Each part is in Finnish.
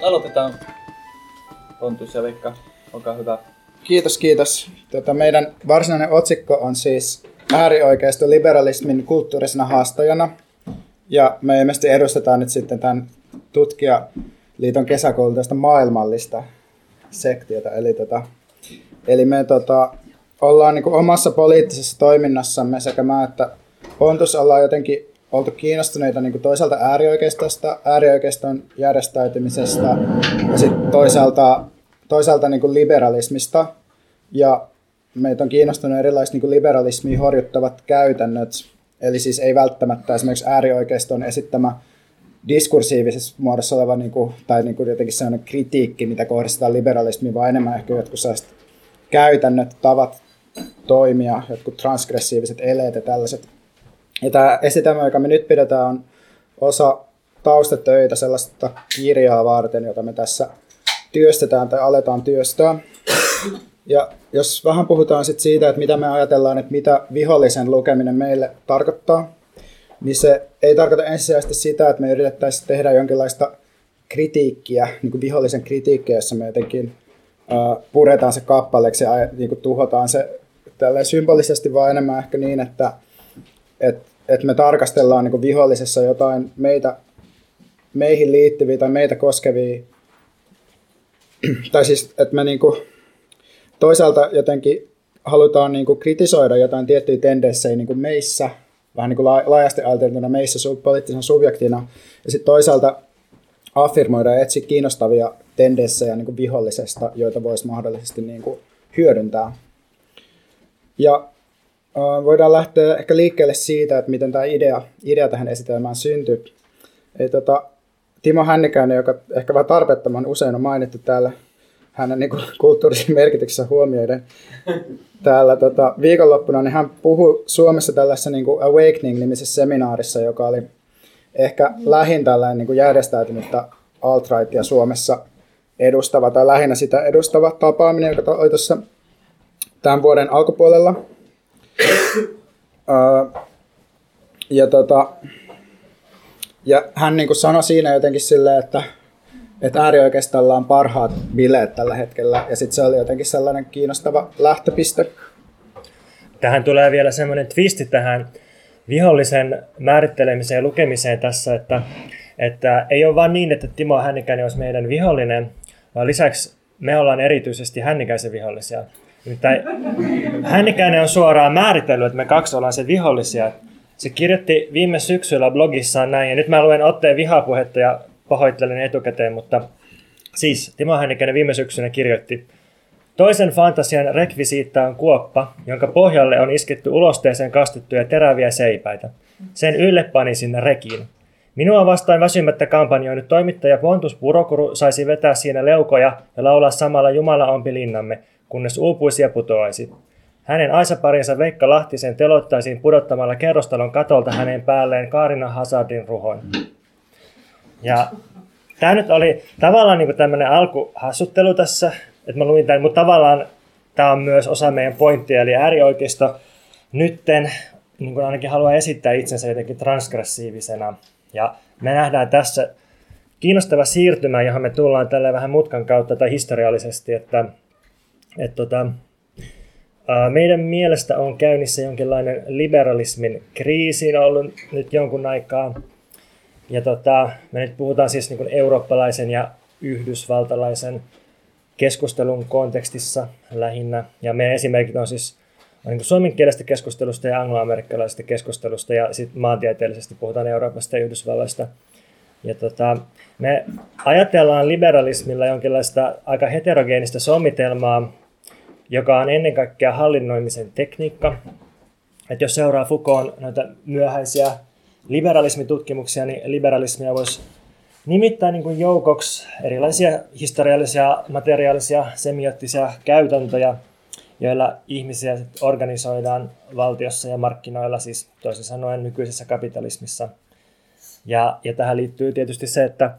Mutta aloitetaan. Pontus ja Veikka, olkaa hyvä. Kiitos, kiitos. Tota, meidän varsinainen otsikko on siis äärioikeisto liberalismin kulttuurisena haastajana. Ja me ilmeisesti edustetaan nyt sitten tämän tutkijaliiton kesäkoulutusta maailmallista sektiota. Eli, tota, eli me tota, ollaan niin omassa poliittisessa toiminnassamme sekä mä että Pontus ollaan jotenkin oltu kiinnostuneita niin toisaalta äärioikeistosta, äärioikeiston järjestäytymisestä ja sitten toisaalta, toisaalta niin liberalismista. Ja meitä on kiinnostunut erilaiset niin liberalismiin horjuttavat käytännöt, eli siis ei välttämättä esimerkiksi äärioikeiston esittämä diskursiivisessa muodossa oleva niin kuin, tai niin kuin jotenkin sellainen kritiikki, mitä kohdistetaan liberalismiin, vaan enemmän ehkä jotkut sellaiset käytännöt, tavat toimia, jotkut transgressiiviset eleet ja tällaiset. Ja tämä esitelmä, joka me nyt pidetään, on osa taustatöitä sellaista kirjaa varten, jota me tässä työstetään tai aletaan työstää. Ja jos vähän puhutaan sit siitä, että mitä me ajatellaan, että mitä vihollisen lukeminen meille tarkoittaa, niin se ei tarkoita ensisijaisesti sitä, että me yritettäisiin tehdä jonkinlaista kritiikkiä, niin kuin vihollisen kritiikkiä, jossa me jotenkin puretaan se kappaleeksi ja niin kuin tuhotaan se tälleen symbolisesti, vaan enemmän ehkä niin, että et, et me tarkastellaan niin vihollisessa jotain meitä, meihin liittyviä tai meitä koskevia, tai siis, että me niin kuin, toisaalta jotenkin halutaan niin kuin kritisoida jotain tiettyjä tendenssejä niin kuin meissä, vähän niin kuin laajasti ajateltuna meissä poliittisena subjektina, ja sitten toisaalta affirmoida ja etsiä kiinnostavia tendenssejä niin kuin vihollisesta, joita voisi mahdollisesti niin kuin hyödyntää. Ja voidaan lähteä ehkä liikkeelle siitä, että miten tämä idea, idea tähän esitelmään syntyi. Eli, tota, Timo Hännikäinen, joka ehkä vähän tarpeettoman usein on mainittu täällä hänen niin kuin, kulttuurisen merkityksessä huomioiden täällä tota, viikonloppuna, niin hän puhui Suomessa tällaisessa niin kuin Awakening-nimisessä seminaarissa, joka oli ehkä lähin tällainen niin kuin järjestäytynyttä alt-rightia Suomessa edustava, tai lähinnä sitä edustava tapaaminen, joka oli tuossa tämän vuoden alkupuolella. Ja, tota, ja hän niin sanoi siinä jotenkin silleen, että, että äärioikeistolla on parhaat bileet tällä hetkellä, ja sitten se oli jotenkin sellainen kiinnostava lähtöpiste. Tähän tulee vielä semmoinen twisti tähän vihollisen määrittelemiseen ja lukemiseen tässä, että, että ei ole vain niin, että Timo Hännikäinen olisi meidän vihollinen, vaan lisäksi me ollaan erityisesti Hännikäisen vihollisia. Nimittäin Hännikäinen on suoraan määritellyt, että me kaksi ollaan se vihollisia. Se kirjoitti viime syksyllä blogissaan näin, ja nyt mä luen otteen vihapuhetta ja pahoittelen etukäteen, mutta siis Timo Hännikäinen viime syksynä kirjoitti, Toisen fantasian rekvisiitta on kuoppa, jonka pohjalle on isketty ulosteeseen kastettuja teräviä seipäitä. Sen ylle pani sinne rekiin. Minua vastaan väsymättä kampanjoinut toimittaja Pontus Purokuru saisi vetää siinä leukoja ja laulaa samalla Jumala ompi linnamme, kunnes uupuisi ja putoaisi. Hänen aisaparinsa Veikka Lahtisen telottaisiin pudottamalla kerrostalon katolta hänen päälleen Kaarina Hazardin ruhon. Ja tämä nyt oli tavallaan niin tämmöinen alkuhassuttelu tässä, että mä luin tämän, mutta tavallaan tämä on myös osa meidän pointtia, eli äärioikeisto nytten niin kuin ainakin haluaa esittää itsensä jotenkin transgressiivisena. Ja me nähdään tässä kiinnostava siirtymä, johon me tullaan tällä vähän mutkan kautta tai historiallisesti, että, että tota, meidän mielestä on käynnissä jonkinlainen liberalismin kriisi ollut nyt jonkun aikaa. Ja tota, me nyt puhutaan siis niin eurooppalaisen ja yhdysvaltalaisen keskustelun kontekstissa lähinnä. Ja meidän esimerkit on siis on niin suomenkielisestä keskustelusta ja angloamerikkalaisesta keskustelusta ja sitten maantieteellisesti puhutaan Euroopasta ja Yhdysvalloista. Ja tota, me ajatellaan liberalismilla jonkinlaista aika heterogeenista sommitelmaa, joka on ennen kaikkea hallinnoimisen tekniikka. Et jos seuraa Foucault näitä myöhäisiä liberalismitutkimuksia, niin liberalismia voisi nimittäin niin joukoksi erilaisia historiallisia, materiaalisia, semiottisia käytäntöjä, joilla ihmisiä organisoidaan valtiossa ja markkinoilla, siis toisin sanoen nykyisessä kapitalismissa. Ja, ja tähän liittyy tietysti se, että,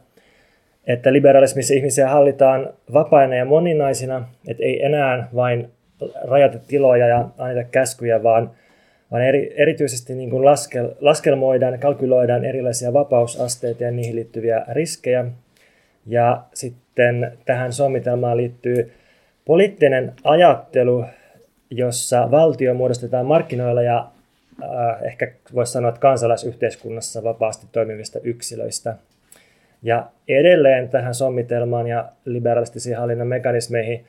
että liberalismissa ihmisiä hallitaan vapaina ja moninaisina, että ei enää vain rajata tiloja ja anneta käskyjä, vaan vaan eri, erityisesti niin kuin laskel, laskelmoidaan, kalkyloidaan erilaisia vapausasteita ja niihin liittyviä riskejä. Ja sitten tähän sommitelmaan liittyy poliittinen ajattelu, jossa valtio muodostetaan markkinoilla ja äh, ehkä voisi sanoa, että kansalaisyhteiskunnassa vapaasti toimivista yksilöistä. Ja edelleen tähän sommitelmaan ja liberalistisiin hallinnan mekanismeihin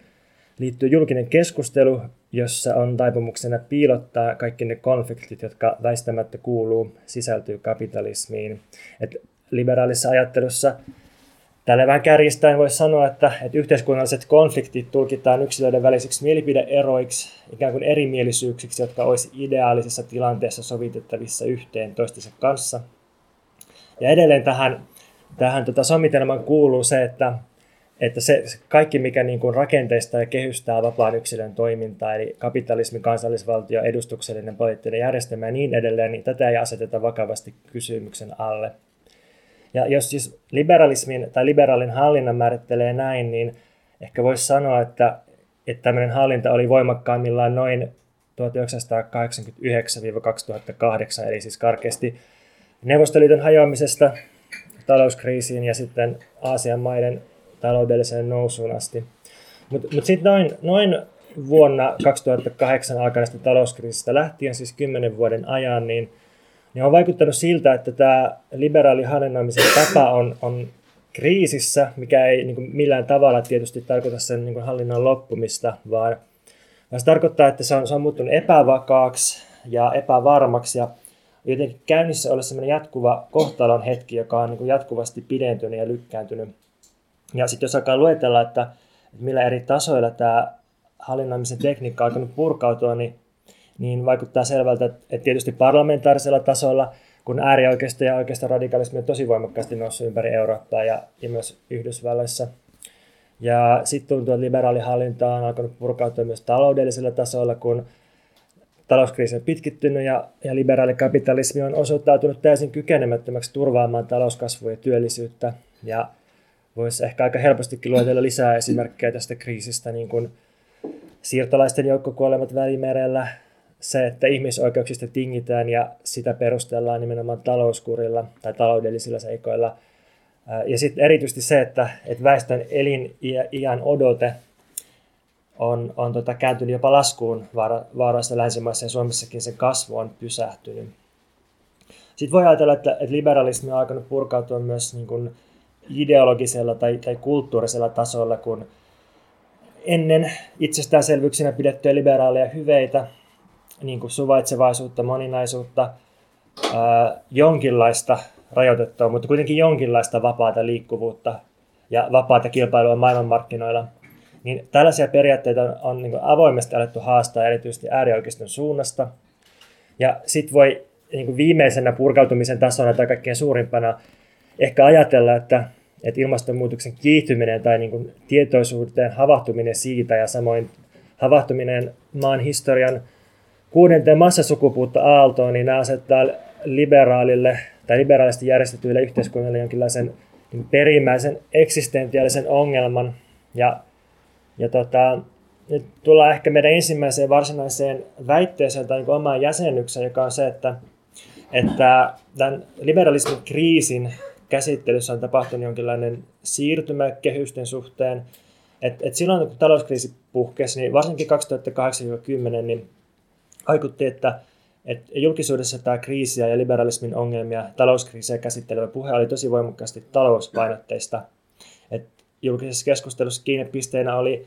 liittyy julkinen keskustelu, jossa on taipumuksena piilottaa kaikki ne konfliktit, jotka väistämättä kuuluu, sisältyy kapitalismiin. Et liberaalissa ajattelussa Tällä vähän kärjistäen voisi sanoa, että, että yhteiskunnalliset konfliktit tulkitaan yksilöiden välisiksi mielipideeroiksi, ikään kuin erimielisyyksiksi, jotka olisi ideaalisessa tilanteessa sovitettavissa yhteen toistensa kanssa. Ja edelleen tähän, tähän tota somitelmaan kuuluu se, että, että se kaikki, mikä niin kuin rakenteista ja kehystää vapaan yksilön toimintaa, eli kapitalismi, kansallisvaltio, edustuksellinen poliittinen järjestelmä ja niin edelleen, niin tätä ei aseteta vakavasti kysymyksen alle. Ja jos siis liberalismin tai liberaalin hallinnan määrittelee näin, niin ehkä voisi sanoa, että, että tämmöinen hallinta oli voimakkaimmillaan noin 1989-2008, eli siis karkeasti Neuvostoliiton hajoamisesta talouskriisiin ja sitten Aasian maiden taloudelliseen nousuun asti. Mutta mut, mut sitten noin, noin vuonna 2008 alkaneesta talouskriisistä lähtien, siis 10 vuoden ajan, niin niin on vaikuttanut siltä, että tämä liberaali hallinnoimisen tapa on, on kriisissä, mikä ei niin kuin millään tavalla tietysti tarkoita sen niin kuin hallinnon loppumista, vaan, vaan se tarkoittaa, että se on, se on muuttunut epävakaaksi ja epävarmaksi ja jotenkin käynnissä olla sellainen jatkuva kohtalon hetki, joka on niin jatkuvasti pidentynyt ja lykkääntynyt. Ja sitten jos alkaa luetella, että, että millä eri tasoilla tämä hallinnoimisen tekniikka on alkanut purkautua, niin niin vaikuttaa selvältä, että tietysti parlamentaarisella tasolla, kun äärioikeisto ja oikeisto radikalismi on tosi voimakkaasti noussut ympäri Eurooppaa ja, ja myös Yhdysvalloissa. Ja sitten tuntuu, että liberaalihallinta on alkanut purkautua myös taloudellisella tasolla, kun talouskriisi on pitkittynyt ja, ja liberaalikapitalismi on osoittautunut täysin kykenemättömäksi turvaamaan talouskasvua ja työllisyyttä. Ja voisi ehkä aika helpostikin luetella lisää esimerkkejä tästä kriisistä, niin kuin siirtolaisten joukkokuolemat Välimerellä, se, että ihmisoikeuksista tingitään ja sitä perustellaan nimenomaan talouskurilla tai taloudellisilla seikoilla. Ja sitten erityisesti se, että, että väestön eliniän odote on, on tota, kääntynyt jopa laskuun vaara, vaarassa länsimaissa ja Suomessakin sen kasvu on pysähtynyt. Sitten voi ajatella, että, että liberalismi on alkanut purkautua myös niin kuin ideologisella tai, tai kulttuurisella tasolla, kun ennen itsestäänselvyyksinä pidettyjä liberaaleja hyveitä niin kuin suvaitsevaisuutta, moninaisuutta, ää, jonkinlaista rajoitettua, mutta kuitenkin jonkinlaista vapaata liikkuvuutta ja vapaata kilpailua maailmanmarkkinoilla, niin tällaisia periaatteita on, on niin avoimesti alettu haastaa erityisesti äärioikeiston suunnasta. Ja sitten voi niin viimeisenä purkautumisen tasona tai kaikkein suurimpana ehkä ajatella, että, että ilmastonmuutoksen kiihtyminen tai niin kuin tietoisuuteen havahtuminen siitä ja samoin havahtuminen maan historian kuudenteen massasukupuutta aaltoon, niin nämä asettaa liberaalille tai liberaalisesti järjestetyille yhteiskunnille jonkinlaisen niin perimmäisen eksistentiaalisen ongelman. Ja, ja tota, nyt tullaan ehkä meidän ensimmäiseen varsinaiseen väitteeseen tai niin omaan jäsennykseen, joka on se, että, että tämän liberalismin kriisin käsittelyssä on tapahtunut jonkinlainen siirtymä kehysten suhteen. Et, et silloin kun talouskriisi puhkesi, niin varsinkin 2008-2010, niin vaikutti, että, että julkisuudessa tämä kriisiä ja liberalismin ongelmia, talouskriisiä käsittelevä puhe oli tosi voimakkaasti talouspainotteista. Julkisessa keskustelussa kiinnepisteenä oli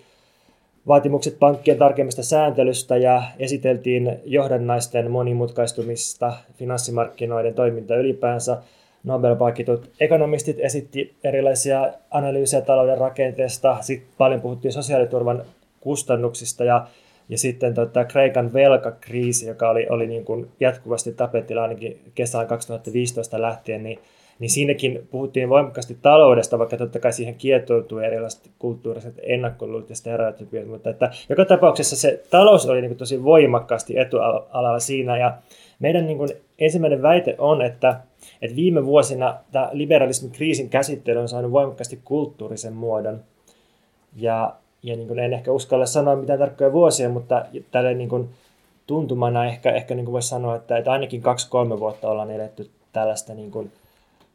vaatimukset pankkien tarkemmasta sääntelystä ja esiteltiin johdannaisten monimutkaistumista, finanssimarkkinoiden toiminta ylipäänsä. Nobel-palkitut ekonomistit esitti erilaisia analyysejä talouden rakenteesta, sitten paljon puhuttiin sosiaaliturvan kustannuksista ja ja sitten tota, Kreikan velkakriisi, joka oli, oli niin kuin jatkuvasti tapetilla ainakin kesään 2015 lähtien, niin, niin siinäkin puhuttiin voimakkaasti taloudesta, vaikka totta kai siihen kietoutui erilaiset kulttuuriset ennakkoluut ja stereotypiat, mutta että joka tapauksessa se talous oli niin tosi voimakkaasti etualalla siinä, ja meidän niin kuin ensimmäinen väite on, että, että viime vuosina tämä liberalismin kriisin käsittely on saanut voimakkaasti kulttuurisen muodon, ja ja niin kuin en ehkä uskalla sanoa mitään tarkkoja vuosia, mutta tälle niin kuin tuntumana ehkä, ehkä niin kuin voisi sanoa, että, että ainakin kaksi-kolme vuotta ollaan eletty tällaista niin kuin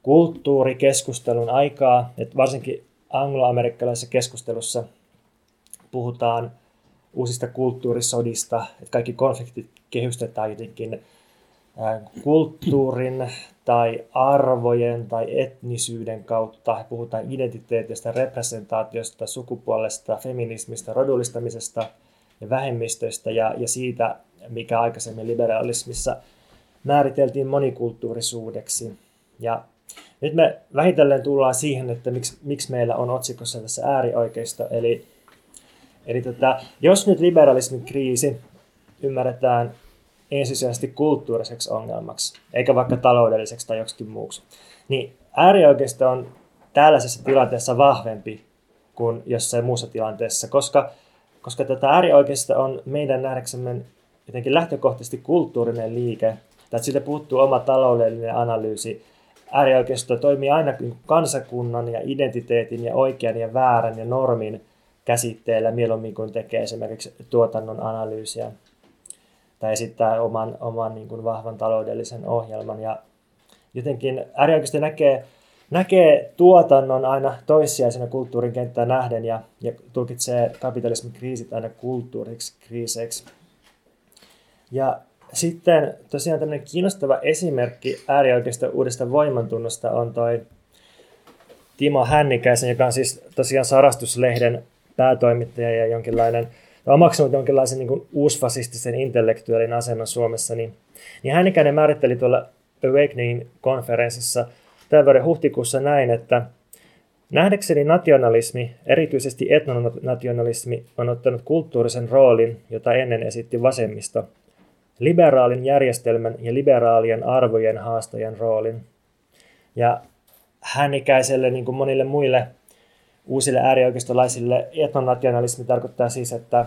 kulttuurikeskustelun aikaa, että varsinkin angloamerikkalaisessa keskustelussa puhutaan uusista kulttuurisodista, että kaikki konfliktit kehystetään jotenkin kulttuurin tai arvojen tai etnisyyden kautta. Puhutaan identiteetistä, representaatiosta, sukupuolesta, feminismistä, rodullistamisesta ja vähemmistöistä ja, ja siitä, mikä aikaisemmin liberalismissa määriteltiin monikulttuurisuudeksi. Ja nyt me vähitellen tullaan siihen, että miksi, miksi meillä on otsikossa tässä äärioikeisto. Eli, eli tota, jos nyt liberalismin kriisi ymmärretään ensisijaisesti kulttuuriseksi ongelmaksi, eikä vaikka taloudelliseksi tai joksikin muuksi, niin äärioikeisto on tällaisessa tilanteessa vahvempi kuin jossain muussa tilanteessa, koska, koska tätä äärioikeisto on meidän nähdäksemme jotenkin lähtökohtaisesti kulttuurinen liike, tai siitä puuttuu oma taloudellinen analyysi. Äärioikeisto toimii aina kansakunnan ja identiteetin ja oikean ja väärän ja normin käsitteellä mieluummin kuin tekee esimerkiksi tuotannon analyysiä tai esittää oman, oman niin kuin vahvan taloudellisen ohjelman. Ja jotenkin äärioikeisto näkee, näkee tuotannon aina toissijaisena kulttuurin kenttään nähden ja, ja tulkitsee kapitalismin kriisit aina kulttuuriksi kriiseiksi. Ja sitten tosiaan tämmöinen kiinnostava esimerkki äärioikeista uudesta voimantunnosta on toi Timo Hännikäisen, joka on siis tosiaan Sarastuslehden päätoimittaja ja jonkinlainen, omaksunut jonkinlaisen niin kuin uusfasistisen intellektuaalin aseman Suomessa, niin, niin Hännikäinen määritteli tuolla Awakening-konferenssissa tämän vuoden huhtikuussa näin, että Nähdäkseni nationalismi, erityisesti etnonationalismi, on ottanut kulttuurisen roolin, jota ennen esitti vasemmisto – liberaalin järjestelmän ja liberaalien arvojen haastajan roolin. Ja hänikäiselle, niin kuin monille muille uusille äärioikeistolaisille, etnonationalismi tarkoittaa siis, että,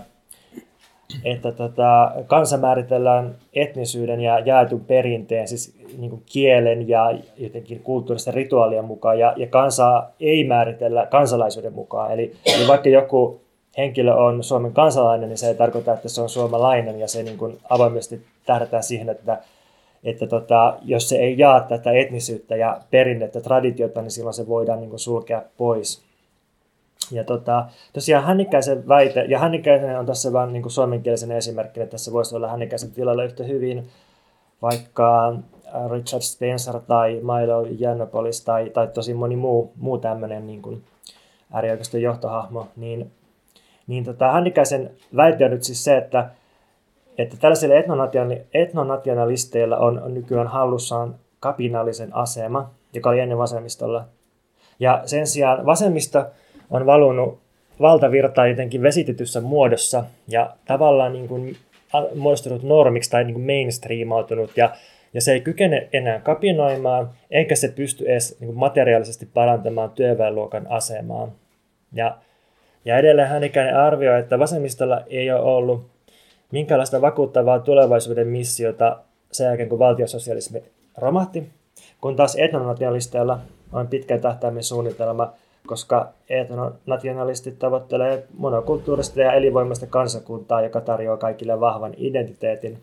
että tota, kansa määritellään etnisyyden ja jaetun perinteen, siis niin kuin kielen ja jotenkin kulttuuristen rituaalien mukaan, ja, ja kansaa ei määritellä kansalaisuuden mukaan. Eli, eli vaikka joku henkilö on Suomen kansalainen, niin se ei tarkoita, että se on suomalainen ja se niin kuin avoimesti tähdätään siihen, että, että tota, jos se ei jaa tätä etnisyyttä ja perinnettä, traditiota, niin silloin se voidaan niin kuin sulkea pois. Ja tota, tosiaan Hännikäisen väite, ja Hännikäisen on tässä vain niin suomenkielisen esimerkki, että tässä voisi olla Hännikäisen tilalla yhtä hyvin vaikka Richard Spencer tai Milo Yiannopoulos tai, tai tosi moni muu, muu tämmöinen niin äärioikeiston johtohahmo, niin niin tota, Hannikäisen väite on nyt siis se, että, että tällaisilla etnonationalisteilla on, nykyään hallussaan kapinallisen asema, joka oli ennen vasemmistolla. Ja sen sijaan vasemmisto on valunut valtavirtaan jotenkin vesitetyssä muodossa ja tavallaan niin kuin muodostunut normiksi tai niin kuin mainstreamautunut ja, ja se ei kykene enää kapinoimaan eikä se pysty edes niin kuin materiaalisesti parantamaan työväenluokan asemaa. Ja ja edelleen hän ikäinen arvioi, että vasemmistolla ei ole ollut minkälaista vakuuttavaa tulevaisuuden missiota sen jälkeen, kun valtiososialismi romahti, kun taas etnonationalisteilla on pitkän tähtäimen suunnitelma, koska etnonationalistit tavoittelee monokulttuurista ja elinvoimaista kansakuntaa, joka tarjoaa kaikille vahvan identiteetin.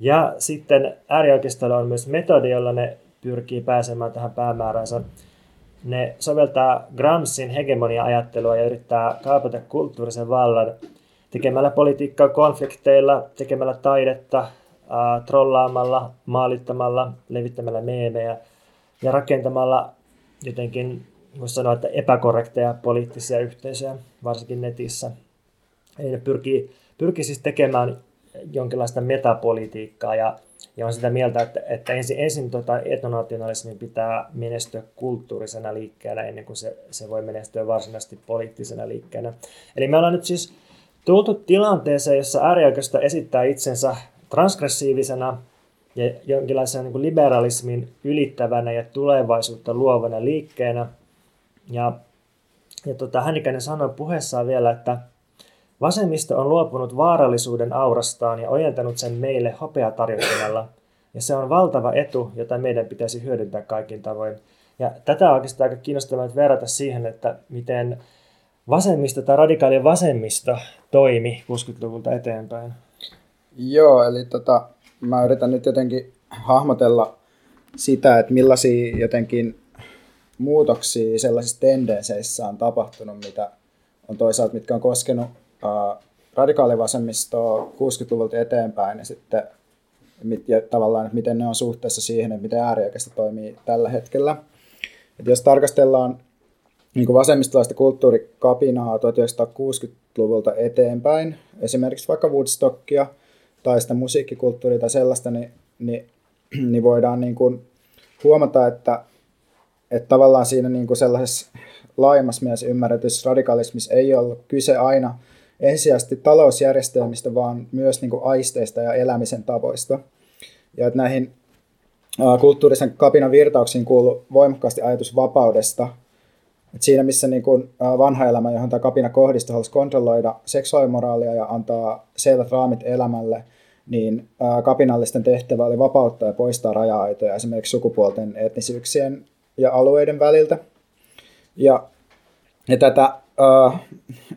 Ja sitten äärioikeistolla on myös metodi, jolla ne pyrkii pääsemään tähän päämääränsä ne soveltaa Gramscin hegemonia-ajattelua ja yrittää kaapata kulttuurisen vallan tekemällä politiikkaa konflikteilla, tekemällä taidetta, trollaamalla, maalittamalla, levittämällä meemejä ja rakentamalla jotenkin, voisi sanoa, että epäkorrekteja poliittisia yhteisöjä, varsinkin netissä. Eli ne pyrkii, pyrkii siis tekemään jonkinlaista metapolitiikkaa ja ja on sitä mieltä, että, että ensin, ensin tota etnonationalismin pitää menestyä kulttuurisena liikkeenä ennen kuin se, se voi menestyä varsinaisesti poliittisena liikkeenä. Eli me ollaan nyt siis tultu tilanteeseen, jossa äärioikeisto esittää itsensä transgressiivisena ja jonkinlaisena niin kuin liberalismin ylittävänä ja tulevaisuutta luovana liikkeenä. Ja, ja tota, Hänikäinen sanoi puheessaan vielä, että Vasemmisto on luopunut vaarallisuuden aurastaan ja ojentanut sen meille hopeatarjottimella, ja se on valtava etu, jota meidän pitäisi hyödyntää kaikin tavoin. Ja tätä on oikeastaan aika kiinnostavaa verrata siihen, että miten vasemmisto tai radikaali vasemmisto toimi 60-luvulta eteenpäin. Joo, eli tota, mä yritän nyt jotenkin hahmotella sitä, että millaisia jotenkin muutoksia sellaisissa tendensseissä on tapahtunut, mitä on toisaalta, mitkä on koskenut uh, radikaalivasemmistoa 60-luvulta eteenpäin ja sitten mit, ja tavallaan, että miten ne on suhteessa siihen, että miten äärioikeista toimii tällä hetkellä. Et jos tarkastellaan niin kuin vasemmistolaista kulttuurikapinaa 1960-luvulta eteenpäin, esimerkiksi vaikka Woodstockia tai sitä musiikkikulttuuria tai sellaista, niin, niin, niin voidaan niin kuin huomata, että, että tavallaan siinä niin kuin sellaisessa laajemmassa mielessä ymmärretyssä radikalismissa ei ollut kyse aina ensisijaisesti talousjärjestelmistä, vaan myös niin kuin aisteista ja elämisen tavoista. Ja että näihin kulttuurisen kapinan virtauksiin kuuluu voimakkaasti ajatus vapaudesta. Et siinä, missä niin kuin vanha elämä, johon tämä kapina kohdistuu, halusi kontrolloida seksuaalimoraalia ja antaa selvät raamit elämälle, niin kapinallisten tehtävä oli vapauttaa ja poistaa raja-aitoja esimerkiksi sukupuolten, etnisyyksien ja alueiden väliltä. Ja, ja tätä äh,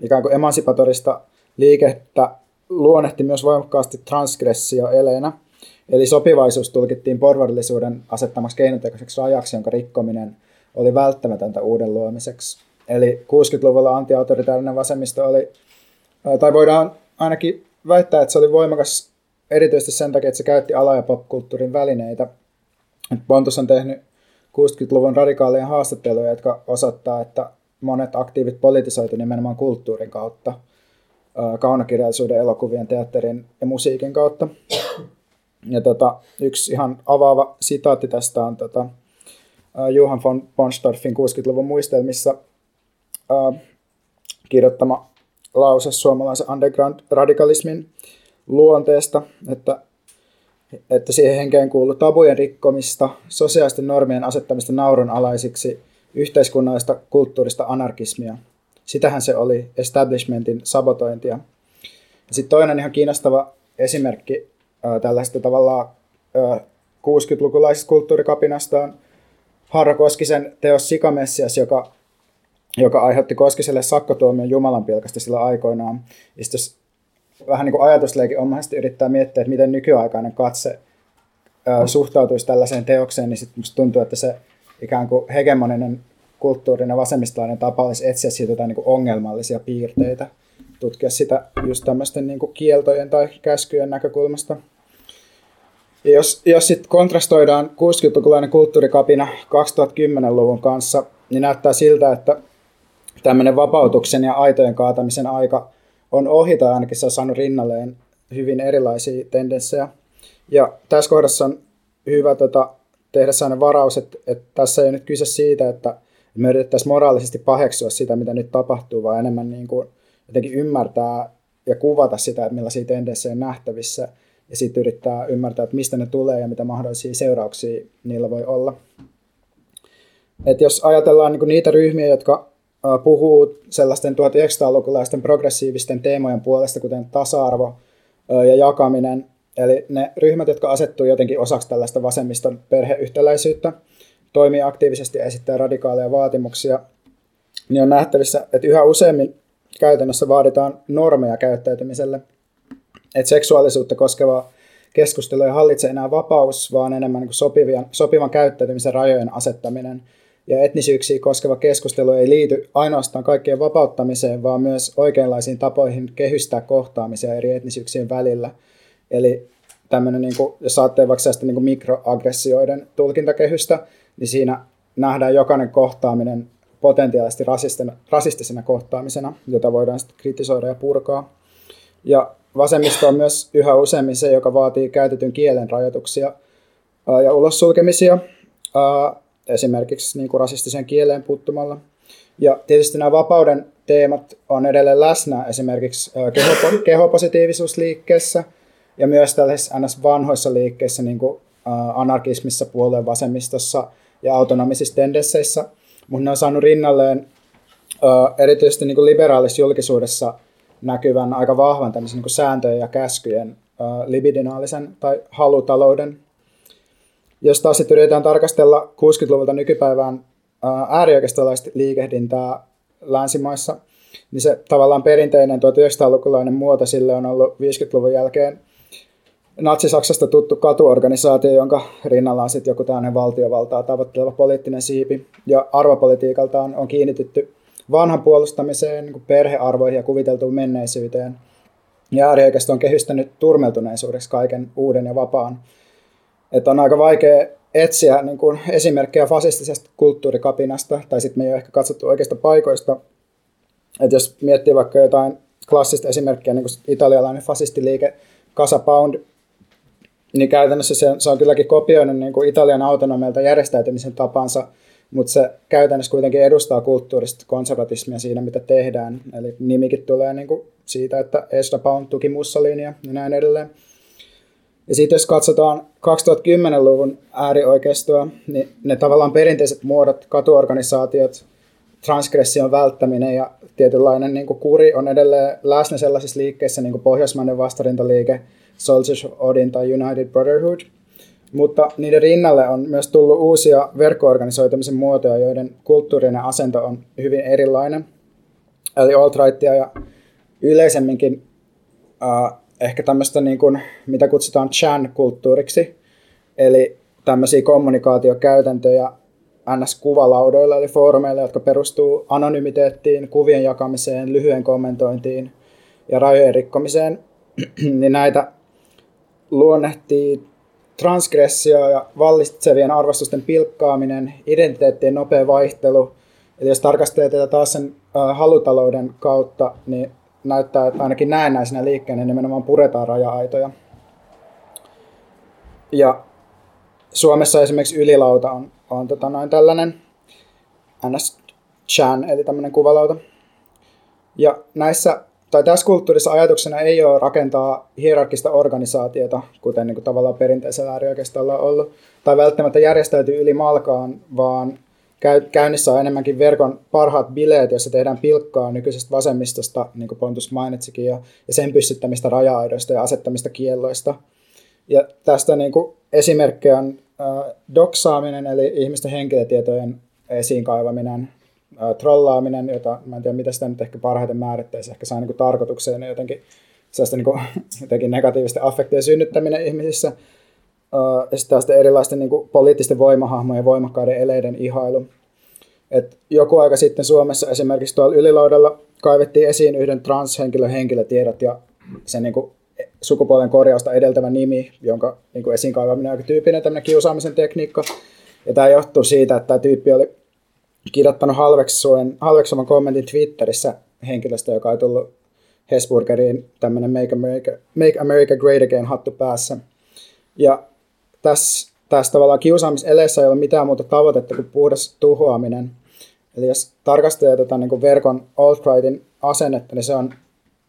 ikään kuin emansipatorista liikettä luonnehti myös voimakkaasti transgressio eleenä, eli sopivaisuus tulkittiin porvarillisuuden asettamaksi keinotekoiseksi rajaksi, jonka rikkominen oli välttämätöntä uuden luomiseksi. Eli 60-luvulla antiautoritaarinen vasemmisto oli, tai voidaan ainakin väittää, että se oli voimakas erityisesti sen takia, että se käytti ala- ja popkulttuurin välineitä. Pontus on tehnyt 60-luvun radikaalien haastatteluja, jotka osoittaa, että monet aktiivit politisoitu nimenomaan kulttuurin kautta, kaunokirjallisuuden, elokuvien, teatterin ja musiikin kautta. Ja tota, yksi ihan avaava sitaatti tästä on tota, Johan von Bonstorffin 60-luvun muistelmissa uh, kirjoittama lause suomalaisen underground-radikalismin luonteesta, että, että siihen henkeen kuuluu tabujen rikkomista, sosiaalisten normien asettamista naurunalaisiksi, yhteiskunnallista kulttuurista anarkismia. Sitähän se oli establishmentin sabotointia. Sitten toinen ihan kiinnostava esimerkki äh, tällaista tavallaan äh, 60-lukulaisesta kulttuurikapinasta on Harro Koskisen teos Sikamessias, joka, joka aiheutti Koskiselle sakkotuomion Jumalan pilkasta sillä aikoinaan. Ja jos vähän niin kuin ajatusleikin omaisesti yrittää miettiä, että miten nykyaikainen katse ö, suhtautuisi tällaiseen teokseen, niin sitten tuntuu, että se ikään kuin hegemoninen kulttuurinen vasemmistolainen tapa olisi etsiä siitä jotain niin kuin ongelmallisia piirteitä, tutkia sitä just tämmöisten niin kuin kieltojen tai käskyjen näkökulmasta. Ja jos, jos sitten kontrastoidaan 60-lukulainen kulttuurikapina 2010-luvun kanssa, niin näyttää siltä, että tämmöinen vapautuksen ja aitojen kaatamisen aika on ohi, tai ainakin se on saanut rinnalleen hyvin erilaisia tendenssejä. Ja tässä kohdassa on hyvä tota, tehdä sellainen varaus, että, että tässä ei ole nyt kyse siitä, että me yritettäisiin moraalisesti paheksua sitä, mitä nyt tapahtuu, vaan enemmän niin kuin jotenkin ymmärtää ja kuvata sitä, että millaisia tendenssejä on nähtävissä, ja sitten yrittää ymmärtää, että mistä ne tulee ja mitä mahdollisia seurauksia niillä voi olla. Et jos ajatellaan niin niitä ryhmiä, jotka puhuu sellaisten 1900-lukulaisten progressiivisten teemojen puolesta, kuten tasa-arvo ja jakaminen, eli ne ryhmät, jotka asettuu jotenkin osaksi tällaista vasemmiston perheyhtäläisyyttä, toimii aktiivisesti ja esittää radikaaleja vaatimuksia, niin on nähtävissä, että yhä useammin käytännössä vaaditaan normeja käyttäytymiselle. Että seksuaalisuutta koskeva keskustelu ei hallitse enää vapaus, vaan enemmän niin sopivan, sopivan käyttäytymisen rajojen asettaminen. Ja etnisyyksiä koskeva keskustelu ei liity ainoastaan kaikkien vapauttamiseen, vaan myös oikeanlaisiin tapoihin kehystää kohtaamisia eri etnisyyksien välillä. Eli tämmöinen, niin kuin, jos saatte vaikka niin kuin mikroaggressioiden tulkintakehystä, niin siinä nähdään jokainen kohtaaminen potentiaalisesti rasistisena kohtaamisena, jota voidaan sitten kritisoida ja purkaa. Ja vasemmisto on myös yhä useammin se, joka vaatii käytetyn kielen rajoituksia ja ulos sulkemisia, esimerkiksi niin kuin rasistiseen kieleen puuttumalla. Ja tietysti nämä vapauden teemat on edelleen läsnä esimerkiksi kehopo- kehopositiivisuusliikkeessä ja myös tällaisissa ns. vanhoissa liikkeissä, niin kuin anarkismissa, puolueen vasemmistossa ja autonomisissa tendensseissä, mutta ne on saanut rinnalleen erityisesti niin kuin liberaalissa julkisuudessa näkyvän aika vahvan tämmöisen niin sääntöjen ja käskyjen libidinaalisen tai halutalouden. Jos taas sitten yritetään tarkastella 60-luvulta nykypäivään äärioikeistolaista liikehdintää länsimaissa, niin se tavallaan perinteinen 1900-lukulainen muoto sille on ollut 50-luvun jälkeen Natsi-Saksasta tuttu katuorganisaatio, jonka rinnalla on sitten joku tämmöinen valtiovaltaa tavoitteleva poliittinen siipi. Ja arvopolitiikaltaan on kiinnitetty vanhan puolustamiseen, niin perhearvoihin ja kuviteltuun menneisyyteen. Ja äärioikeisto on kehystänyt turmeltuneisuudeksi kaiken uuden ja vapaan. Että on aika vaikea etsiä niin kuin esimerkkejä fasistisesta kulttuurikapinasta, tai sitten me ei ole ehkä katsottu oikeista paikoista. Että jos miettii vaikka jotain klassista esimerkkiä, niin kuin italialainen fasistiliike Casa Pound, niin käytännössä se, se on kylläkin kopioinut niin kuin Italian autonomialta järjestäytymisen tapansa, mutta se käytännössä kuitenkin edustaa kulttuurista konservatismia siinä, mitä tehdään. Eli nimikin tulee niin kuin siitä, että Esra Pound tuki Mussolinia ja näin edelleen. Ja sitten jos katsotaan 2010-luvun äärioikeistoa, niin ne tavallaan perinteiset muodot, katuorganisaatiot, transgression välttäminen ja tietynlainen niin kuin kuri on edelleen läsnä sellaisissa liikkeissä niin kuin Pohjoismainen vastarintaliike, Soldiers of Odin tai United Brotherhood. Mutta niiden rinnalle on myös tullut uusia verkkoorganisoitumisen muotoja, joiden kulttuurinen asento on hyvin erilainen. Eli alt-rightia ja yleisemminkin uh, ehkä tämmöistä, niin kuin, mitä kutsutaan chan-kulttuuriksi, eli tämmöisiä kommunikaatiokäytäntöjä NS-kuvalaudoilla, eli foorumeilla, jotka perustuu anonymiteettiin, kuvien jakamiseen, lyhyen kommentointiin ja rajojen rikkomiseen, niin näitä luonnehtii transgressio ja vallitsevien arvostusten pilkkaaminen, identiteettien nopea vaihtelu. Eli jos tarkastelee tätä taas sen halutalouden kautta, niin näyttää, että ainakin näennäisenä liikkeenä nimenomaan puretaan raja-aitoja. Ja Suomessa esimerkiksi ylilauta on, on tota noin tällainen NS Chan, eli tämmöinen kuvalauta. Ja näissä, tai tässä kulttuurissa ajatuksena ei ole rakentaa hierarkista organisaatiota, kuten niin kuin tavallaan perinteisellä äärioikeistolla on ollut, tai välttämättä järjestäytyy yli malkaan, vaan käynnissä on enemmänkin verkon parhaat bileet, joissa tehdään pilkkaa nykyisestä vasemmistosta, niin kuin Pontus mainitsikin, ja, ja sen pystyttämistä raja-aidoista ja asettamista kielloista. Ja tästä niin kuin esimerkkejä on äh, doksaaminen, eli ihmisten henkilötietojen esiin kaivaminen, trollaaminen, jota mä en tiedä, mitä sitä nyt ehkä parhaiten määrittäisi, ehkä saa niin kuin tarkoitukseen jotenkin sellaista niin kuin, jotenkin negatiivisten affektien synnyttäminen ihmisissä, ja sitten tästä erilaisten niin kuin, poliittisten voimahahmojen voimakkaiden eleiden ihailu. Et joku aika sitten Suomessa esimerkiksi tuolla ylilaudalla kaivettiin esiin yhden transhenkilön henkilötiedot ja sen niin kuin, sukupuolen korjausta edeltävä nimi, jonka niin kuin esiin kaivaminen on aika tyypinen tämmöinen kiusaamisen tekniikka. Ja tämä johtuu siitä, että tämä tyyppi oli kirjoittanut halveksuvan kommentin Twitterissä henkilöstä, joka oli tullut Hesburgeriin tämmöinen Make America, Make America Great Again hattu päässä. Ja tässä, tässä tavallaan kiusaamiseleessä ei ole mitään muuta tavoitetta kuin puhdas tuhoaminen. Eli jos tarkastelee tätä niin kuin verkon alt-rightin asennetta, niin se on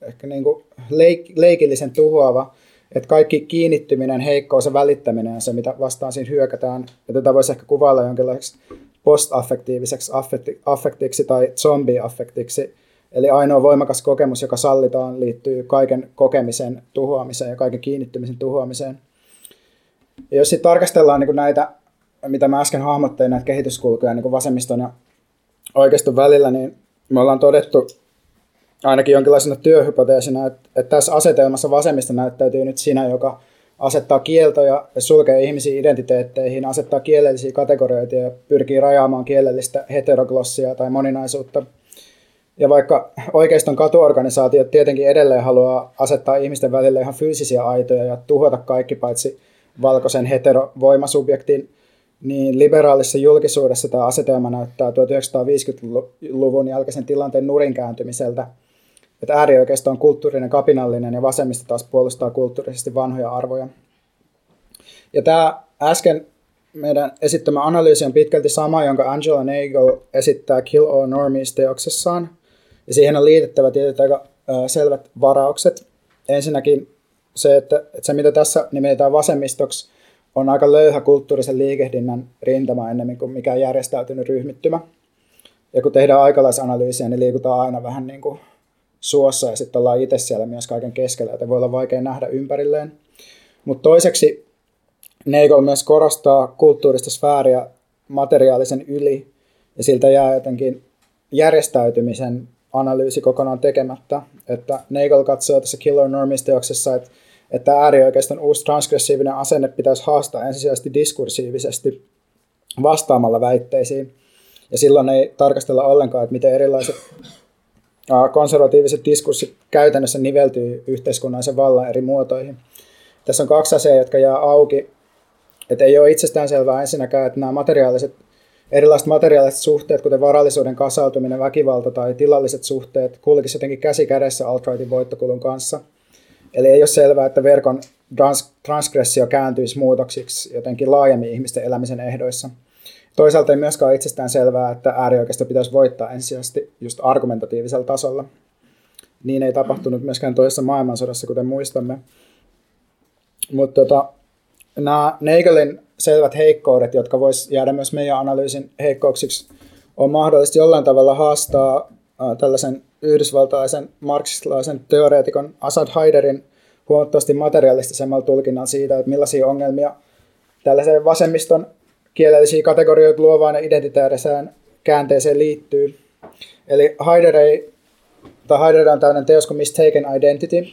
ehkä niin kuin leik- leikillisen tuhoava, että kaikki kiinnittyminen, heikkous ja välittäminen on se, mitä vastaan siinä hyökätään. Ja tätä voisi ehkä kuvailla jonkinlaiseksi post-affektiiviseksi affekti- affektiksi tai zombie-affektiksi. Eli ainoa voimakas kokemus, joka sallitaan, liittyy kaiken kokemisen tuhoamiseen ja kaiken kiinnittymisen tuhoamiseen. Ja jos sitten tarkastellaan niin näitä, mitä mä äsken hahmottelin, näitä kehityskulkuja niin vasemmiston ja oikeiston välillä, niin me ollaan todettu ainakin jonkinlaisena työhypoteesina, että, että tässä asetelmassa vasemmista näyttäytyy nyt sinä, joka asettaa kieltoja ja sulkee ihmisiä identiteetteihin, asettaa kielellisiä kategorioita ja pyrkii rajaamaan kielellistä heteroglossia tai moninaisuutta. Ja vaikka oikeiston katuorganisaatiot tietenkin edelleen haluaa asettaa ihmisten välille ihan fyysisiä aitoja ja tuhota kaikki paitsi valkoisen heterovoimasubjektin, niin liberaalissa julkisuudessa tämä asetelma näyttää 1950-luvun jälkeisen tilanteen nurin kääntymiseltä, että äärioikeisto on kulttuurinen kapinallinen ja vasemmista taas puolustaa kulttuurisesti vanhoja arvoja. Ja tämä äsken meidän esittämä analyysi on pitkälti sama, jonka Angela Nagel esittää Kill All Normies teoksessaan. Ja siihen on liitettävä tietysti aika selvät varaukset. Ensinnäkin se, että, että se mitä tässä nimetään vasemmistoksi, on aika löyhä kulttuurisen liikehdinnän rintama ennemmin kuin mikään järjestäytynyt ryhmittymä. Ja kun tehdään aikalaisanalyysiä, niin liikutaan aina vähän niin kuin suossa ja sitten ollaan itse siellä myös kaiken keskellä, että voi olla vaikea nähdä ympärilleen. Mutta toiseksi Neiko myös korostaa kulttuurista sfääriä materiaalisen yli ja siltä jää jotenkin järjestäytymisen analyysi kokonaan tekemättä. Että Nagel katsoo tässä Killer Normies teoksessa, että että äärioikeiston uusi transgressiivinen asenne pitäisi haastaa ensisijaisesti diskursiivisesti vastaamalla väitteisiin. Ja silloin ei tarkastella ollenkaan, että miten erilaiset konservatiiviset diskurssit käytännössä niveltyy yhteiskunnallisen vallan eri muotoihin. Tässä on kaksi asiaa, jotka jää auki. Että ei ole itsestäänselvää ensinnäkään, että nämä materiaaliset, erilaiset materiaaliset suhteet, kuten varallisuuden kasautuminen, väkivalta tai tilalliset suhteet, kulkisivat jotenkin käsi kädessä alt-rightin voittokulun kanssa. Eli ei ole selvää, että verkon trans- transgressio kääntyisi muutoksiksi jotenkin laajemmin ihmisten elämisen ehdoissa – Toisaalta ei myöskään ole itsestään selvää, että äärioikeisto pitäisi voittaa ensisijaisesti just argumentatiivisella tasolla. Niin ei tapahtunut myöskään toisessa maailmansodassa, kuten muistamme. Mutta tota, nämä Nagelin selvät heikkoudet, jotka vois jäädä myös meidän analyysin heikkouksiksi, on mahdollista jollain tavalla haastaa tällaisen yhdysvaltalaisen marksilaisen teoreetikon Asad Haiderin huomattavasti materialistisemmalla tulkinnan siitä, että millaisia ongelmia tällaisen vasemmiston kielellisiä kategorioita luovaan ja identitäärisään käänteeseen liittyy. Eli Heider, ei, tai Heider on tämmöinen teos kuin Mistaken Identity,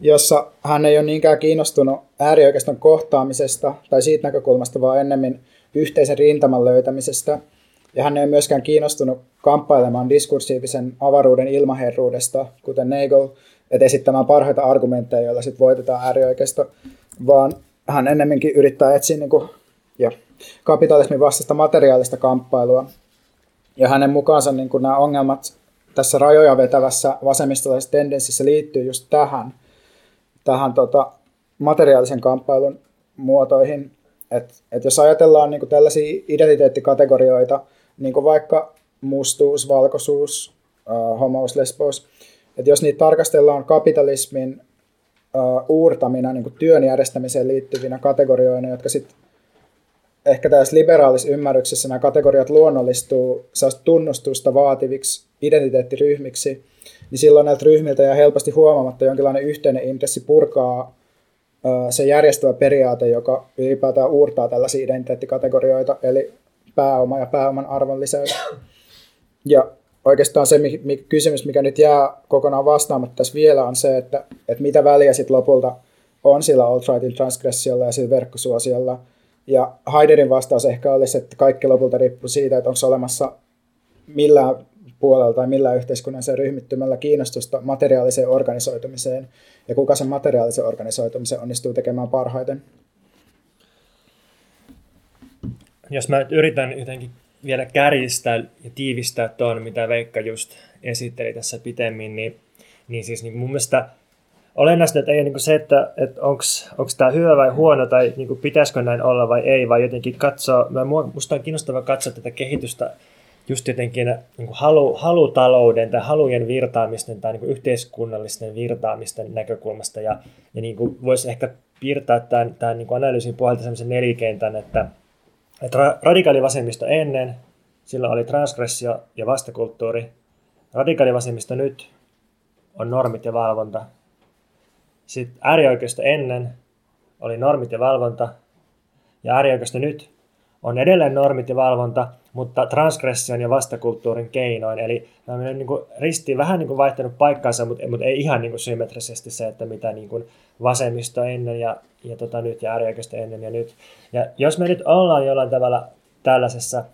jossa hän ei ole niinkään kiinnostunut äärioikeiston kohtaamisesta tai siitä näkökulmasta, vaan ennemmin yhteisen rintaman löytämisestä. Ja hän ei ole myöskään kiinnostunut kamppailemaan diskursiivisen avaruuden ilmaherruudesta, kuten Nagel, että esittämään parhaita argumentteja, joilla sitten voitetaan äärioikeisto, vaan hän ennemminkin yrittää etsiä niin kuin, ja kapitalismin vastaista materiaalista kamppailua. Ja hänen mukaansa niin kuin nämä ongelmat tässä rajoja vetävässä vasemmistolaisessa tendenssissä liittyy just tähän, tähän tota, materiaalisen kamppailun muotoihin. Et, et jos ajatellaan niin kuin tällaisia identiteettikategorioita, niin kuin vaikka mustuus, valkoisuus, uh, homous, lesbos, että jos niitä tarkastellaan kapitalismin uh, uurtamina niin kuin työn järjestämiseen liittyvinä kategorioina, jotka sitten ehkä tässä liberaalis ymmärryksessä nämä kategoriat luonnollistuu tunnustusta vaativiksi identiteettiryhmiksi, niin silloin näiltä ryhmiltä jää helposti huomaamatta jonkinlainen yhteinen intressi purkaa se järjestävä periaate, joka ylipäätään uurtaa tällaisia identiteettikategorioita, eli pääoma ja pääoman arvon lisäys. Ja oikeastaan se kysymys, mikä nyt jää kokonaan vastaamatta tässä vielä, on se, että, että mitä väliä sitten lopulta on sillä alt-rightin transgressiolla ja sillä verkkosuosiolla – ja Haiderin vastaus ehkä olisi, että kaikki lopulta riippuu siitä, että onko olemassa millään puolella tai millään yhteiskunnallisella ryhmittymällä kiinnostusta materiaaliseen organisoitumiseen ja kuka sen materiaalisen organisoitumisen onnistuu tekemään parhaiten. Jos mä yritän jotenkin vielä kärjistää ja tiivistää tuon, mitä Veikka just esitteli tässä pitemmin, niin, niin siis niin mun mielestä olennaista että ei ole niin se, että, että onko tämä hyvä vai huono tai niin kuin pitäisikö näin olla vai ei, vaan jotenkin katsoa, minusta on kiinnostavaa katsoa tätä kehitystä just jotenkin niin kuin halu, halutalouden tai halujen virtaamisten tai niin kuin yhteiskunnallisten virtaamisten näkökulmasta. Ja, ja niin voisi ehkä piirtää tämän, tämän niin kuin analyysin pohjalta sellaisen nelikentän, että, että ra, radikaalivasemmisto ennen, silloin oli transgressio ja vastakulttuuri, radikaalivasemmisto nyt on normit ja valvonta, sitten äärioikeisto ennen oli normit ja valvonta, ja äärioikeisto nyt on edelleen normit ja valvonta, mutta transgression ja vastakulttuurin keinoin. Eli tämä on niin kuin risti vähän niin kuin vaihtanut paikkaansa, mutta, mutta ei ihan niin kuin symmetrisesti se, että mitä niin kuin vasemmisto ennen ja, ja tota nyt ja äärioikeisto ennen ja nyt. Ja jos me nyt ollaan jollain tavalla tällaisessa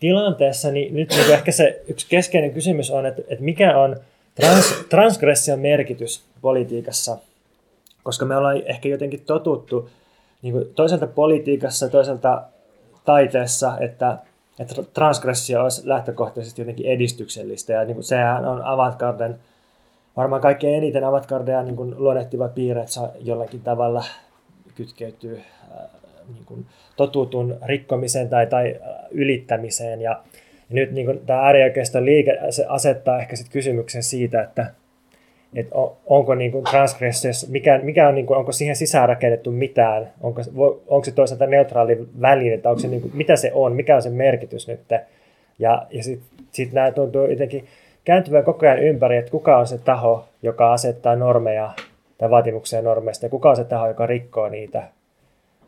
tilanteessa, niin nyt niin ehkä se yksi keskeinen kysymys on, että, että mikä on trans, transgression merkitys politiikassa – koska me ollaan ehkä jotenkin totuttu niin kuin toisaalta politiikassa, toisaalta taiteessa, että, että transgressio olisi lähtökohtaisesti jotenkin edistyksellistä. Ja niin kuin sehän on avantgarden, varmaan kaikkein eniten avantgardea niin kuin luonnehtiva piirre, että se jollakin tavalla kytkeytyy äh, niin kuin totutun rikkomiseen tai, tai äh, ylittämiseen. Ja, ja nyt niin kuin tämä äärioikeiston liike se asettaa ehkä sit kysymyksen siitä, että että onko niin kuin transgressiossa, mikä, mikä on, niin kuin, onko siihen sisään rakennettu mitään, onko, onko se toisaalta neutraali väline, että onko se, niin kuin, mitä se on, mikä on se merkitys nyt. Ja, ja sitten sit nämä tuntuu jotenkin kääntyvän koko ajan ympäri, että kuka on se taho, joka asettaa normeja tai vaatimuksia normeista, ja kuka on se taho, joka rikkoo niitä.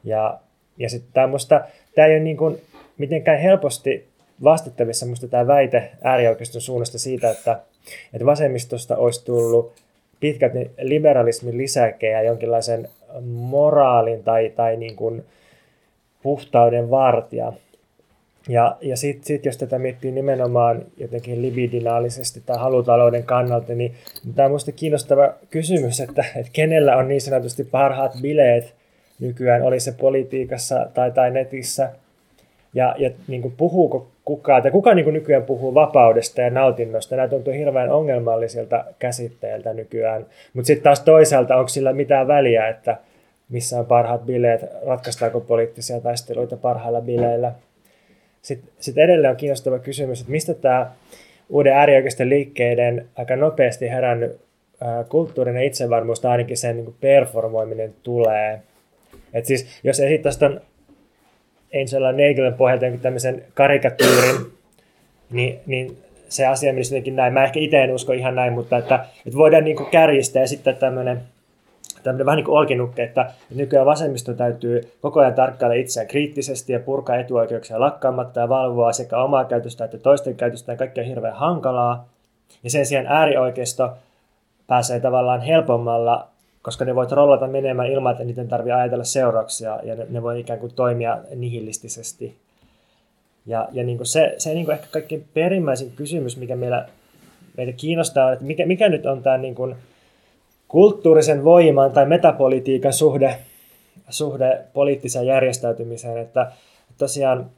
Ja, ja sitten tämä, ei ole niin kuin mitenkään helposti vastattavissa musta tämä väite äärioikeiston suunnasta siitä, että, että vasemmistosta olisi tullut pitkälti liberalismin lisäkeä ja jonkinlaisen moraalin tai, tai niin kuin puhtauden vartija. Ja, ja sitten sit, jos tätä miettii nimenomaan jotenkin libidinaalisesti tai halutalouden kannalta, niin, niin tämä on minusta kiinnostava kysymys, että, että kenellä on niin sanotusti parhaat bileet nykyään, oli se politiikassa tai, tai netissä, ja, ja niin kuin puhuuko kukaan, tai kuka niin kuin nykyään puhuu vapaudesta ja nautinnosta, nämä tuntuu hirveän ongelmallisilta käsitteiltä nykyään, mutta sitten taas toisaalta, onko sillä mitään väliä, että missä on parhaat bileet, ratkaistaanko poliittisia taisteluita parhailla bileillä. Sitten, sitten edelleen on kiinnostava kysymys, että mistä tämä uuden äärioikeisten liikkeiden aika nopeasti herännyt kulttuurinen itsevarmuus tai ainakin sen niin performoiminen tulee. Et siis, jos esittäisi tuon Angela Nagelin pohjalta tämmöisen karikatyyrin, niin, niin se asia menisi jotenkin näin. Mä ehkä itse en usko ihan näin, mutta että, että voidaan niin kärjistää ja sitten tämmöinen tämmöinen vähän niin kuin olkinukke, että nykyään vasemmisto täytyy koko ajan tarkkailla itseään kriittisesti ja purkaa etuoikeuksia lakkaamatta ja valvoa sekä omaa käytöstä että toisten käytöstä ja kaikkea hirveän hankalaa. Ja sen sijaan äärioikeisto pääsee tavallaan helpommalla, koska ne voi trollata menemään ilman, että niiden tarvitsee ajatella seurauksia ja ne, ne voi ikään kuin toimia nihilistisesti. Ja, ja niin kuin se, se niin kuin ehkä kaikkein perimmäisin kysymys, mikä meillä, meitä kiinnostaa, on, että mikä, mikä nyt on tämä niin kuin kulttuurisen voiman tai metapolitiikan suhde, suhde poliittiseen järjestäytymiseen. Että tosiaan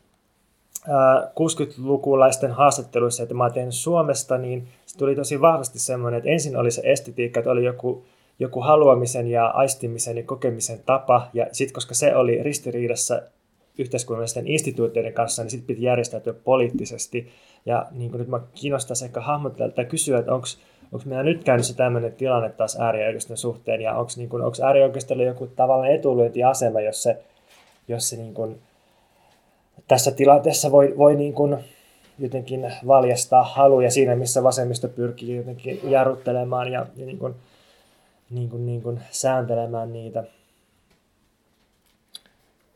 60-lukulaisten haastatteluissa, että mä oon tehnyt Suomesta, niin se tuli tosi vahvasti semmoinen, että ensin oli se estetiikka, että oli joku, joku haluamisen ja aistimisen ja kokemisen tapa, ja sitten koska se oli ristiriidassa yhteiskunnallisten instituutioiden kanssa, niin sitten piti järjestäytyä poliittisesti. Ja niin nyt mä kiinnostaisin ehkä hahmotella tai kysyä, että onko onko meillä nyt käynnissä tämmöinen tilanne taas äärioikeiston suhteen, ja onko niin äärioikeistolla joku tavallaan etulyöntiasema, jos se, jos se niin kuin, tässä tilanteessa voi, voi niin kuin jotenkin valjastaa haluja siinä, missä vasemmisto pyrkii jotenkin jarruttelemaan ja, ja niin kuin, niin kuin, niin kuin sääntelemään niitä.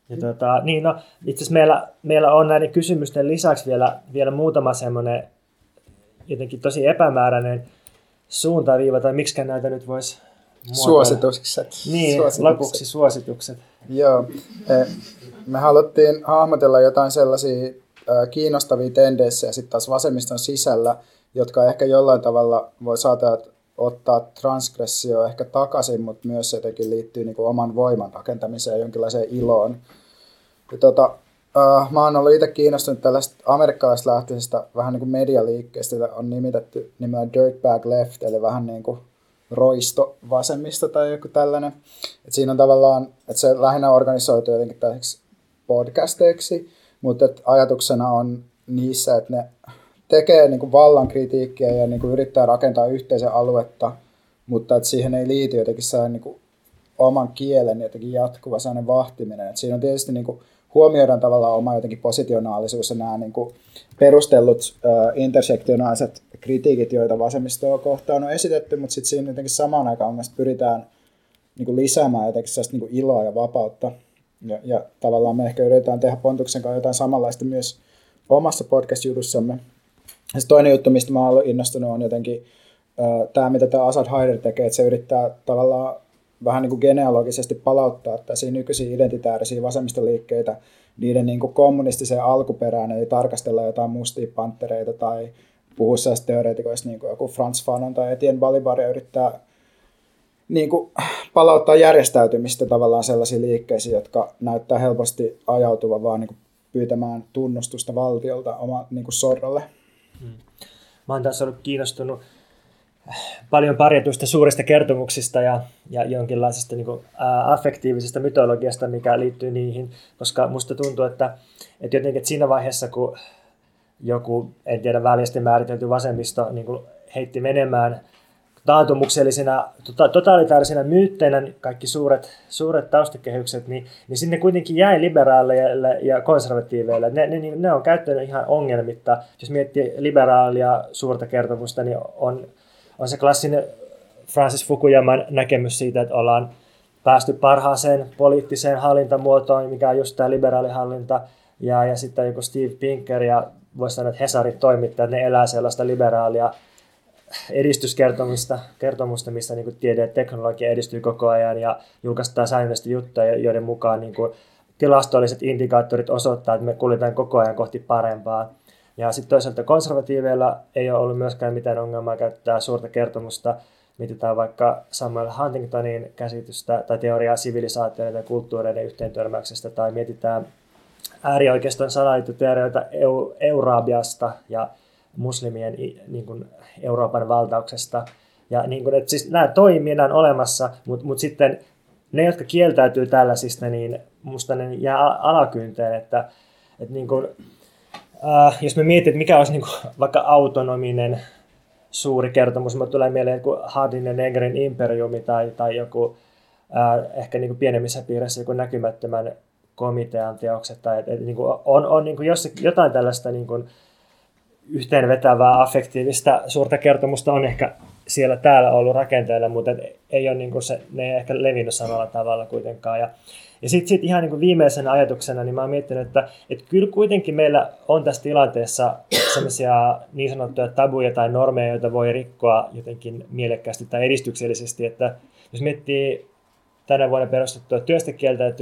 Ja tota, niin no, itse asiassa meillä, meillä on näiden kysymysten lisäksi vielä, vielä muutama semmoinen jotenkin tosi epämääräinen suuntaviiva, tai miksi näitä nyt voisi Suositukset. Niin, suositukset. lopuksi suositukset. Joo. E, me haluttiin hahmotella jotain sellaisia kiinnostavia tendenssejä sitten taas vasemmiston sisällä, jotka ehkä jollain tavalla voi saada ottaa transgressio ehkä takaisin, mutta myös jotenkin liittyy niin kuin oman voiman rakentamiseen ja jonkinlaiseen iloon. Ja tota, Uh, mä oon ollut itse kiinnostunut tällaista amerikkalaislähtöisestä vähän niin kuin medialiikkeestä, jota on nimitetty nimellä Dirtbag Left, eli vähän niin kuin roisto vasemmista tai joku tällainen. Et siinä on tavallaan, että se lähinnä organisoitu jotenkin podcasteiksi, mutta ajatuksena on niissä, että ne tekee niin kuin vallan kritiikkiä ja niin kuin yrittää rakentaa yhteisen aluetta, mutta että siihen ei liity jotenkin sellainen niin kuin oman kielen jotenkin jatkuva sellainen vahtiminen. Et siinä on tietysti niin kuin huomioidaan tavallaan oma jotenkin positionaalisuus ja nämä niin kuin perustellut uh, intersektionaaliset kritiikit, joita vasemmistoa kohtaan on esitetty, mutta sitten siinä jotenkin samaan aikaan myös pyritään niin kuin lisäämään jotenkin sellaista niin kuin iloa ja vapautta. Ja, ja tavallaan me ehkä yritetään tehdä Pontuksen kanssa jotain samanlaista myös omassa podcast-jutussamme. Ja toinen juttu, mistä mä olen innostunut, on jotenkin tämä, mitä tämä Asad Haider tekee, että se yrittää tavallaan vähän niin kuin genealogisesti palauttaa tässä nykyisiä identitäärisiä vasemmistoliikkeitä niiden niin kuin kommunistiseen alkuperään, eli tarkastella jotain mustia panttereita tai puhua sellaista teoreetikoista niin kuin joku Franz Fanon tai Etienne Balibar yrittää niin kuin palauttaa järjestäytymistä tavallaan sellaisiin liikkeisiin, jotka näyttää helposti ajautuvan vaan niin kuin pyytämään tunnustusta valtiolta oma niin kuin sorralle. Hmm. Mä oon tässä ollut kiinnostunut paljon parjatuista suurista kertomuksista ja, ja jonkinlaisesta niin kuin, ää, affektiivisesta mytologiasta, mikä liittyy niihin, koska musta tuntuu, että, että jotenkin että siinä vaiheessa, kun joku, en tiedä, väljästi määritelty vasemmisto niin kuin heitti menemään taantumuksellisina, tota, totalitaarisina myytteinä kaikki suuret, suuret taustakehykset, niin, niin sinne kuitenkin jäi liberaaleille ja konservatiiveille. Ne, ne, ne on käyttänyt ihan ongelmitta. Jos miettii liberaalia suurta kertomusta, niin on on se klassinen Francis Fukuyaman näkemys siitä, että ollaan päästy parhaaseen poliittiseen hallintamuotoon, mikä on just tämä liberaalihallinta, ja, ja sitten joku Steve Pinker ja voisi sanoa, että Hesarin toimittajat, ne elää sellaista liberaalia edistyskertomusta, kertomusta, missä niin tiede ja teknologia edistyy koko ajan ja julkaistaan säännöllisesti juttuja, joiden mukaan niin kuin tilastolliset indikaattorit osoittaa, että me kuljetaan koko ajan kohti parempaa. Ja sitten toisaalta konservatiiveilla ei ole ollut myöskään mitään ongelmaa käyttää suurta kertomusta. Mietitään vaikka Samuel Huntingtonin käsitystä tai teoriaa sivilisaatioiden ja kulttuureiden yhteentörmäyksestä, tai mietitään äärioikeiston salaliittoteorioita Euraabiasta ja muslimien niin kuin Euroopan valtauksesta. Ja niin kuin, että siis nämä toimii, nämä on olemassa, mutta, mutta sitten ne, jotka kieltäytyy tällaisista, niin musta ne jää alakynteen, että, että niin kuin, äh, jos me mietit, mikä olisi niin kuin, vaikka autonominen suuri kertomus, mutta tulee mieleen joku Hardin ja Negrin imperiumi tai, tai joku äh, ehkä niin kuin pienemmissä piirissä joku näkymättömän komitean teokset, tai että, että niin kuin on, on niin kuin jossakin, jotain tällaista niin kuin yhteenvetävää affektiivista suurta kertomusta on ehkä siellä täällä ollut rakenteella, mutta ei ole niin kuin se, ne ei ehkä levinnyt samalla tavalla kuitenkaan. Ja, ja sitten sit ihan niin kuin viimeisenä ajatuksena, niin mä oon miettinyt, että, että kyllä kuitenkin meillä on tässä tilanteessa sellaisia niin sanottuja tabuja tai normeja, joita voi rikkoa jotenkin mielekkäästi tai edistyksellisesti, että jos miettii tänä vuonna perustettua työstä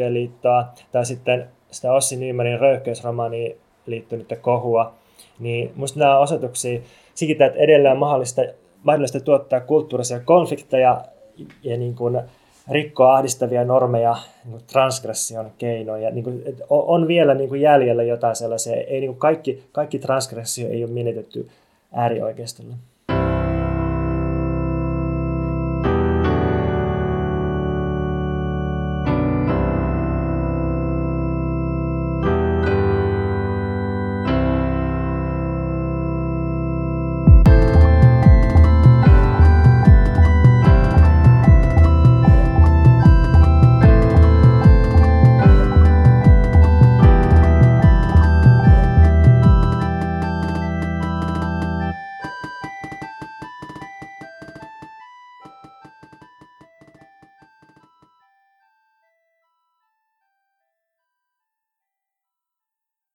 liittoa tai sitten sitä Ossi Nymanin röyhkeysromaaniin liittynyttä kohua, niin minusta nämä osoituksia siitä, että edelleen on mahdollista, mahdollista tuottaa kulttuurisia konflikteja ja niin kuin rikkoa ahdistavia normeja niin transgression keinoin. Ja niin kuin, on vielä niin kuin jäljellä jotain sellaisia. Ei, niin kuin kaikki, kaikki transgressio ei ole menetetty äärioikeistolle.